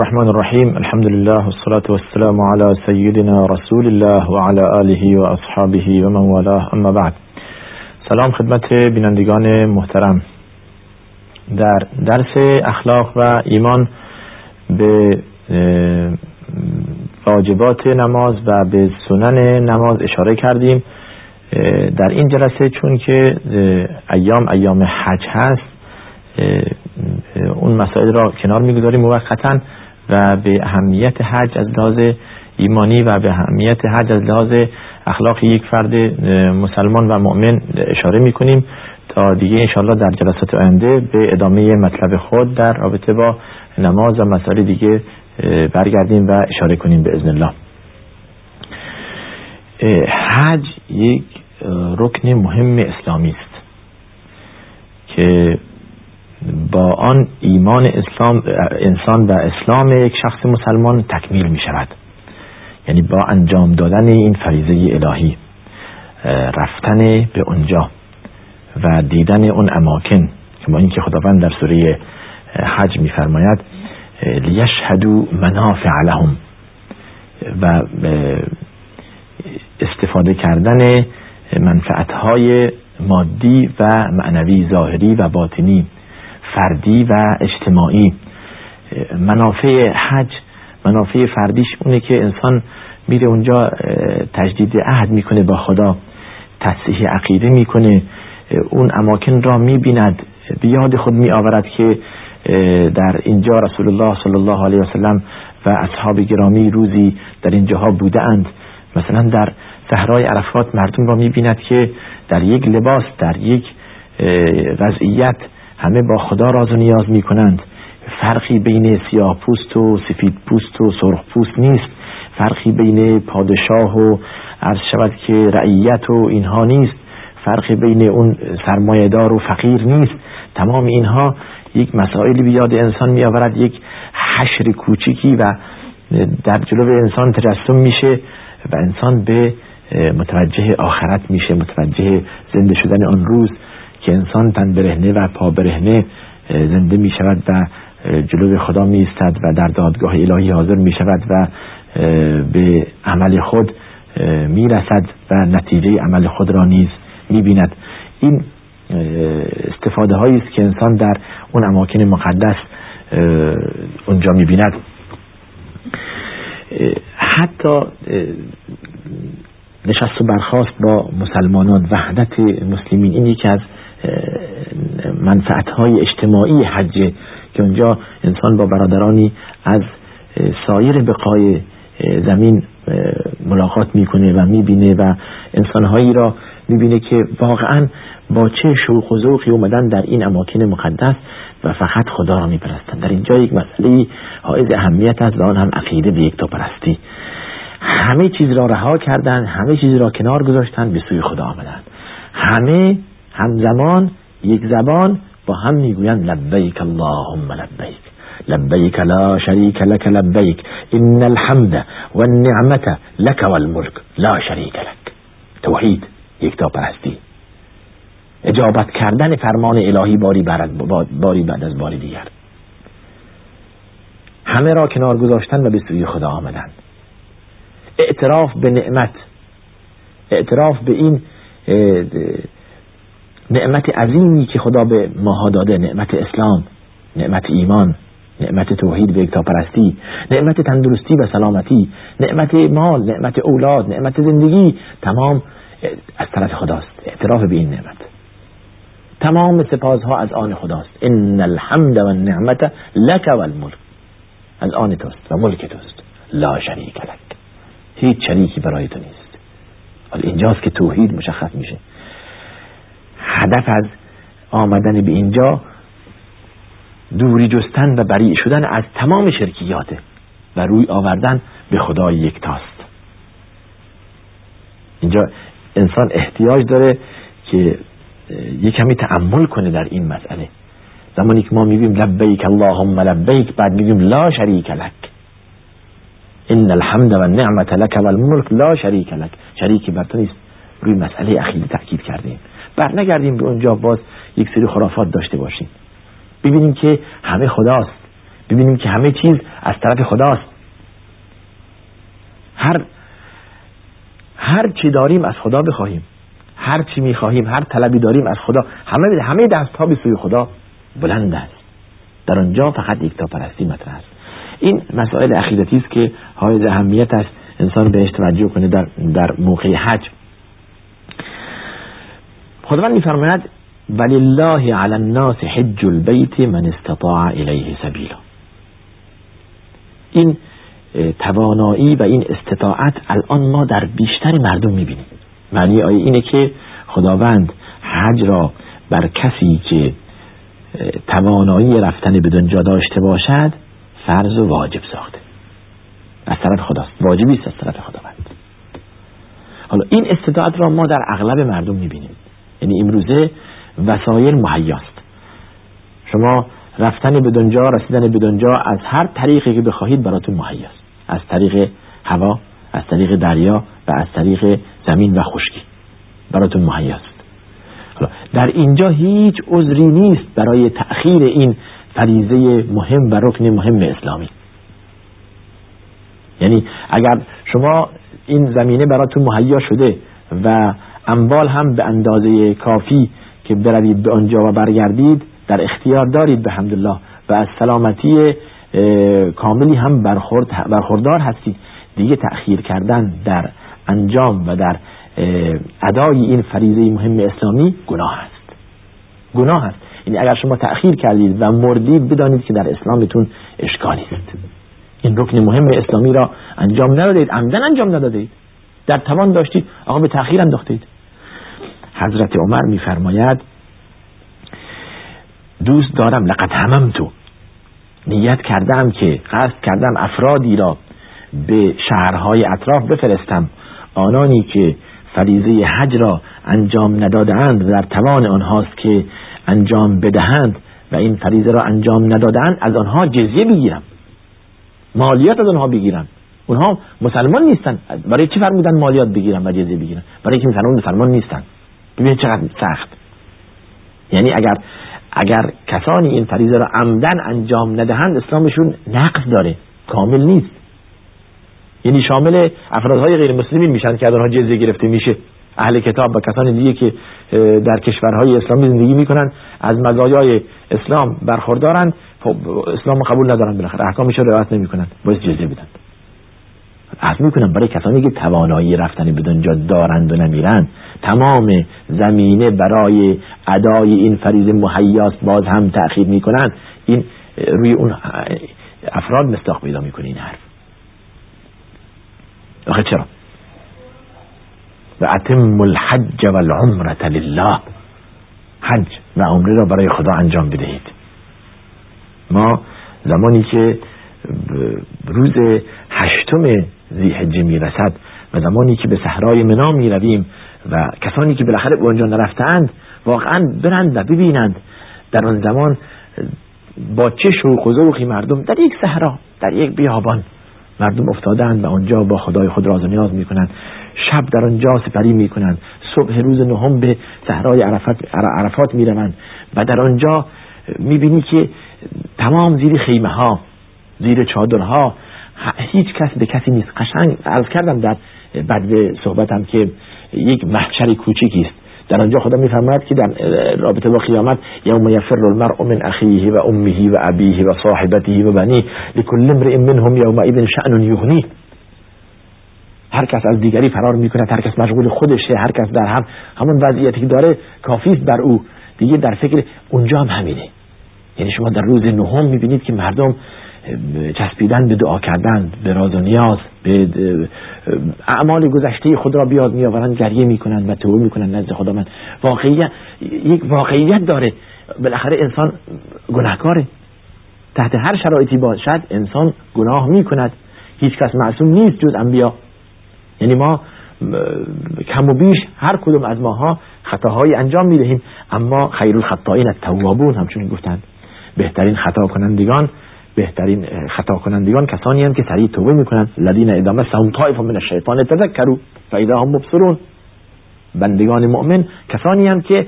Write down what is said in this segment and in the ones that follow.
الرحمن الرحیم الحمد لله والصلاة والسلام على سیدنا رسول الله وعلى آله و اصحابه و من والاه. اما بعد. سلام خدمت بینندگان محترم. در درس اخلاق و ایمان به واجبات نماز و به سنن نماز اشاره کردیم. در این جلسه چون که ایام ایام حج هست اون مسائل را کنار می‌گذاریم موقتا. و به اهمیت حج از لحاظ ایمانی و به اهمیت حج از لحاظ اخلاق یک فرد مسلمان و مؤمن اشاره می‌کنیم تا دیگه انشاءالله در جلسات آینده به ادامه مطلب خود در رابطه با نماز و مسائل دیگه برگردیم و اشاره کنیم به ازن الله. حج یک رکن مهم اسلامی است که با آن ایمان اسلام انسان و اسلام یک شخص مسلمان تکمیل می شود. یعنی با انجام دادن این فریضه الهی رفتن به اونجا و دیدن اون اماکن که با اینکه خداوند در سوره حج میفرماید لیشهدو منافع لهم و استفاده کردن منفعت های مادی و معنوی ظاهری و باطنی. فردی و اجتماعی. منافع حج منافع فردیش اونه که انسان میره اونجا تجدید عهد می‌کنه با خدا تصحیح عقیده می‌کنه اون اماکن را می‌بیند. بیاد خود میآورد که در اینجا رسول الله صلی الله علیه وسلم و اصحاب گرامی روزی در اینجاها بوده اند مثلا در صحرای عرفات مردم را می‌بیند که در یک لباس در یک وضعیت همه با خدا راز و نیاز می‌کنند. فرقی بین سیاه پوست و سفید پوست و سرخ پوست نیست. فرقی بین پادشاه و عرض شود که رعیت و اینها نیست. فرقی بین اون سرمایهدار و فقیر نیست. تمام اینها یک مسائلی بیاد انسان می آورد یک حشر کوچیکی و در جلو انسان تجسم میشه و انسان به متوجه آخرت میشه متوجه زنده شدن آن روز. که انسان تن برهنه و پا برهنه زنده می شود و جلو خدا می استد و در دادگاه الهی حاضر می شود و به عمل خود می رسد و نتیجه عمل خود را نیز می بیند این استفاده هایی است که انسان در اون اماکن مقدس اونجا می بیند حتی نشست و برخواست با مسلمانان. وحدت مسلمین این یکی از منفعت های اجتماعی حجه که اونجا انسان با برادرانی از سایر بقای زمین ملاقات می‌کنه و می‌بینه و انسانهایی را می‌بینه که واقعا با چه شوق و ذوقی اومدن در این اماکن مقدس و فقط خدا را میپرستن. در اینجا یک مسئله حائز اهمیت است و آن هم عقیده به یک پرستی همه چیز را رها کردن همه چیز را کنار گذاشتن به سوی خدا آمدن. همه همزمان یک زبان با هم می‌گویند لبیک اللهم لبیک لبیک لا شریک لك لبیک ان الحمد والنعمت لك والملک لا شریک لك توحید یکتا پرستی. اجابت کردن فرمان الهی باری, باری بعد از باری دیگر. همه را کنار گذاشتن و به سوی خدا آمدن. اعتراف به نعمت. اعتراف به این نعمت عظیمی که خدا به ماها داده نعمت اسلام نعمت ایمان نعمت توحید به پرستی نعمت تندرستی و سلامتی نعمت مال نعمت اولاد نعمت زندگی تمام از طرف خداست اعتراف به این نعمت. تمام سپاسها از آن خداست. ان الحمد و النعمت لک و الملک. از آن توست و ملک توست. لا شریک لک. هیچ شریکی برای تو نیست. حال اینجاست که توحید مشخص میشه. هدف از آمدن به اینجا دوری جستن و بریع شدن از تمام شرکیاته و روی آوردن به خدای یکتاست. اینجا انسان احتیاج داره که یک کمی تعمل کنه در این مسئله. زمانی که ما میگیم لبیک اللهم لبیک بعد میگیم لا شریک لک. ان الحمد و النعمت لک و الملک لا شریک لک. شریکی بر تو نیست. روی مسئله عقیده تاکید کردیم. بر نگردیم به اونجا باز یک سری خرافات داشته باشیم. ببینیم که همه خداست. ببینیم که همه چیز از طرف خداست. هر هر چی داریم از خدا بخواهیم. هر چی می‌خواهیم هر طلبی داریم از خدا. همه همه دست ها به سوی خدا بلند است. در آنجا فقط یک تا پرستی مطرح است. این مسائل عقیدتی است که های اهمیت است. انسان بهش توجه کنه در در موقع حج. خداوند میفرماید ولله علی الناس حج البیت من استطاع الیه سبیلا. این توانایی و این استطاعت الان ما در بیشتر مردم می‌بینیم. معنی آیه اینه که خداوند حج را بر کسی که توانایی رفتن به دنجا داشته باشد فرض و واجب ساخته. از طرف خداست. واجبی است از طرف خداوند. حالا این استطاعت را ما در اغلب مردم می‌بینیم. یعنی امروزه وسایل مهیاست. شما رفتن به دنجا رسیدن به دنجا از هر طریقی که بخواهید براتون مهیاست. از طریق هوا از طریق دریا و از طریق زمین و خشکی براتون مهیاست. در اینجا هیچ عذری نیست برای تأخیر این فریزه مهم و رکن مهم اسلامی. یعنی اگر شما این زمینه براتون مهیا شده و اموال هم به اندازه کافی که بروید به آنجا و برگردید در اختیار دارید به حمدالله و از سلامتی کاملی هم برخورد برخوردار هستید. دیگه تأخیر کردن در انجام و در ادای این فریضه مهم اسلامی گناه است. گناه است. یعنی اگر شما تأخیر کردید و مردید بدانید که در اسلامتون اشکالی است. این رکن مهم اسلامی را انجام ندادید. عمدن انجام ندادید. در توان داشتید. آقا به تأخیر انداختید. حضرت عمر میفرماید دوست دارم لقد همم تو نیت کردم که قصد کردم افرادی را به شهرهای اطراف بفرستم. آنانی که فریضه حج را انجام ندادهاند و در توان آنهاست که انجام بدهند و این فریضه را انجام ندادهاند از آنها جزیه بگیرم. مالیات از آنها بگیرم. اونها مسلمان نیستن. برای چی فرمودن مالیات بگیرن و جزیه بگیرن برای که مسلمان مسلمان نیستن. ببینید چقدر سخت. یعنی اگر اگر کسانی این فریضه را عمدن انجام ندهند اسلامشون نقص داره. کامل نیست. یعنی شامل افرادهای غیر مسلمین میشن که از آنها جزیه گرفته میشه. اهل کتاب و کسان دیگه که در کشورهای اسلامی زندگی می‌کنن از مزایای اسلام برخوردارند خب اسلام قبول ندارن بالاخره. احکامش رو رعایت نمی‌کنن. باید جزیه بدن. عرض می‌کنم برای کسانی که توانایی رفتن به دنجا دارند و نمیرند تمام زمینه برای ادای این فریضه مهیاست باز هم تأخیر می‌کنند. این روی اون افراد مستاق پیدا می‌کنه این حرف. آخه چرا؟ و اتم الحج و العمرة لله. حج و عمره را برای خدا انجام بدهید. ما زمانی که روز هشتم زیحجه می‌رسد و زمانی که به صحرای منا می‌رویم و کسانی که بالاخره به آنجا نرفتند واقعا برند و ببینند در آن زمان با چه شوق و ذوقی مردم در یک صحرا در یک بیابان مردم افتادند و آنجا با خدای خود راز و نیاز می‌کنند. شب در آنجا سپری می‌کنند. صبح روز نهم به صحرای عرفات, عرفات می‌روند و در آنجا می‌بینی که تمام زیر خیمه ها زیر چادرها هیچ کس به کسی نیست. قشنگ عرض کردم در بعد صحبتم که یک محشر کوچیکی است. در آنجا خدا میفرماید که در رابطه با قیامت یوم یفر المرء من اخیه و امه و ابیه و صاحبته و بنی لكل امرئ منهم یومئذ شأن یغنی. هر کس از دیگری فرار می‌کنه هر کس مشغول خودشه هر کس در هم. همون وضعیتی که داره کافی بر او. دیگه در فکر اونجا هم همینه. یعنی شما در روز نهم می‌بینید که مردم چسبیدن به دعا کردن به راز و نیاز به اعمال گذشته خود را بیاد میآورند گریه می‌کنند و توبه می‌کنند نزد خدا من واقعیت یک واقعیت داره. بالاخره انسان گناهکاره. تحت هر شرایطی باشد انسان گناه می‌کند. هیچ کس معصوم نیست جز انبیا. یعنی ما کم و بیش هر کدوم از ماها خطاهایی انجام می‌دهیم. اما خیر الخطائین التوابون همچون گفتند. بهترین خطا کنندگان بهترین خطا کنندگان کسانی هم که سریع توبه می‌کنن لدین ادامه سهم طایف من الشیطان تذکروا فاذا هم مبصرون. بندگان مؤمن کسانی هم که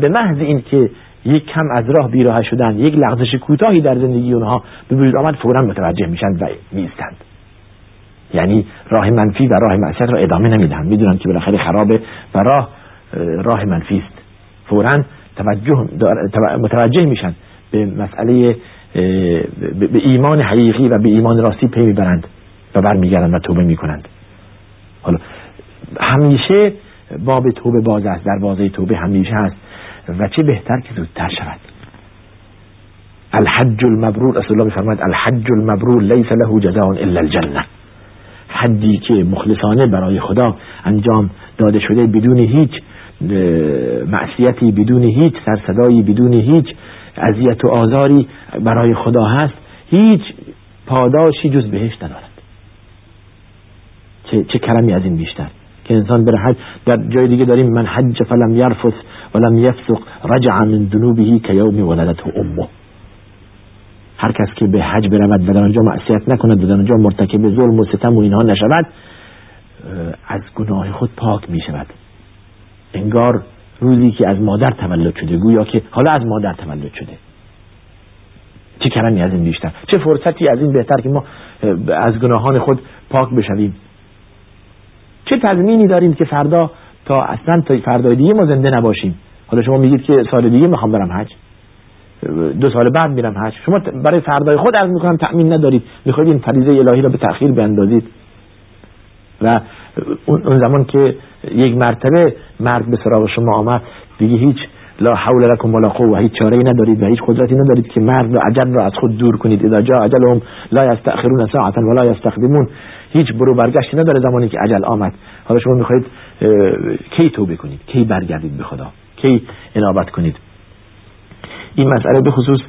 به محض این که یک کم از راه بیراه شدن یک لغزش کوتاهی در زندگی اونها به وجود آمد فورا متوجه میشن و میستند یعنی راه منفی و راه معصیت را ادامه نمیدن می‌دونن که بالاخره خرابه و راه راه منفی است. فورا توجه متوجه میشن به مسئله به ایمان حقیقی و به ایمان راستی پی می‌برند و برمیگردند و توبه می‌کنند. حالا همیشه باب توبه باز است دروازه توبه همیشه هست و چه بهتر که زودتر شود. الحج المبرور رسول الله فرماید الحج المبرور لیس له جزاء الا الجنه حدی که مخلصانه برای خدا انجام داده شده بدون هیچ معصیتی بدون هیچ سرصدایی بدون هیچ اذیت و آزاری برای خدا هست هیچ پاداشی جز بهش ندارد. چه, چه کرمی از این بیشتر؟ که انسان بره حج در جای دیگه داریم من حج فلم یرفث ولم یفسق رجع من ذنوبه که یوم ولدته امه. هر کس که به حج برود و در آنجا معصیت نکند و در آنجا مرتکب ظلم و ستم و اینها نشود از گناه خود پاک می شود انگار روزی که از مادر تولد شده گویا که حالا از مادر تولد شده. چه کرمی از این بیشتر؟ چه فرصتی از این بهتر که ما از گناهان خود پاک بشویم؟ چه تضمینی داریم که فردا تا اصلا تا فردای دیگه ما زنده نباشیم؟ حالا شما میگید که سال دیگه می‌خوام برم حج. دو سال بعد میرم حج. شما برای فردای خود از می‌کنم تأمین ندارید. می‌خواید این فریضه الهی را به تأخیر بیندازید. و اون زمان که یک مرتبه مرد به سراغ شما آمد دیگه هیچ لا حول لكم ولا قوه هیچ چاره ای ندارید و هیچ قدرتی ندارید که مرد و عجل را از خود دور کنید. اذا جاء اجلهم لا یستأخرون ساعتا ولا یستقدمون. هیچ برو برگشتی نداره زمانی که عجل آمد. حالا شما می‌خواید کی توبه کنید؟ کی برگردید به خدا؟ کی انابت کنید؟ این مسئله به خصوص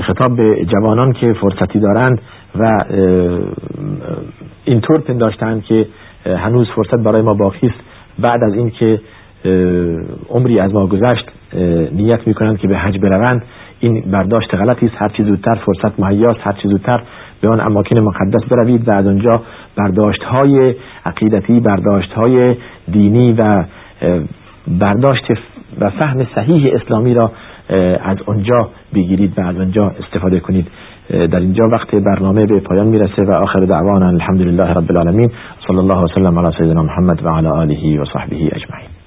خطاب به جوانان که فرصتی دارند و اینطور پنداشتند که هنوز فرصت برای ما باقی است. بعد از اینکه عمری از ما گذشت نیت می‌کنند که به حج بروند. این برداشت غلطی است. هر چیز زودتر فرصت مهیاست هر چیز زودتر به آن اماکن مقدس بروید و از آنجا برداشت های عقیدتی برداشت های دینی و برداشت و فهم صحیح اسلامی را از آنجا بگیرید و از آنجا استفاده کنید. در اینجا وقت برنامه به پایان می‌رسه و آخر دعوانا الحمدلله رب العالمین. صلی الله وسلم علی سیدنا محمد و علی آله و صحبه اجمعین.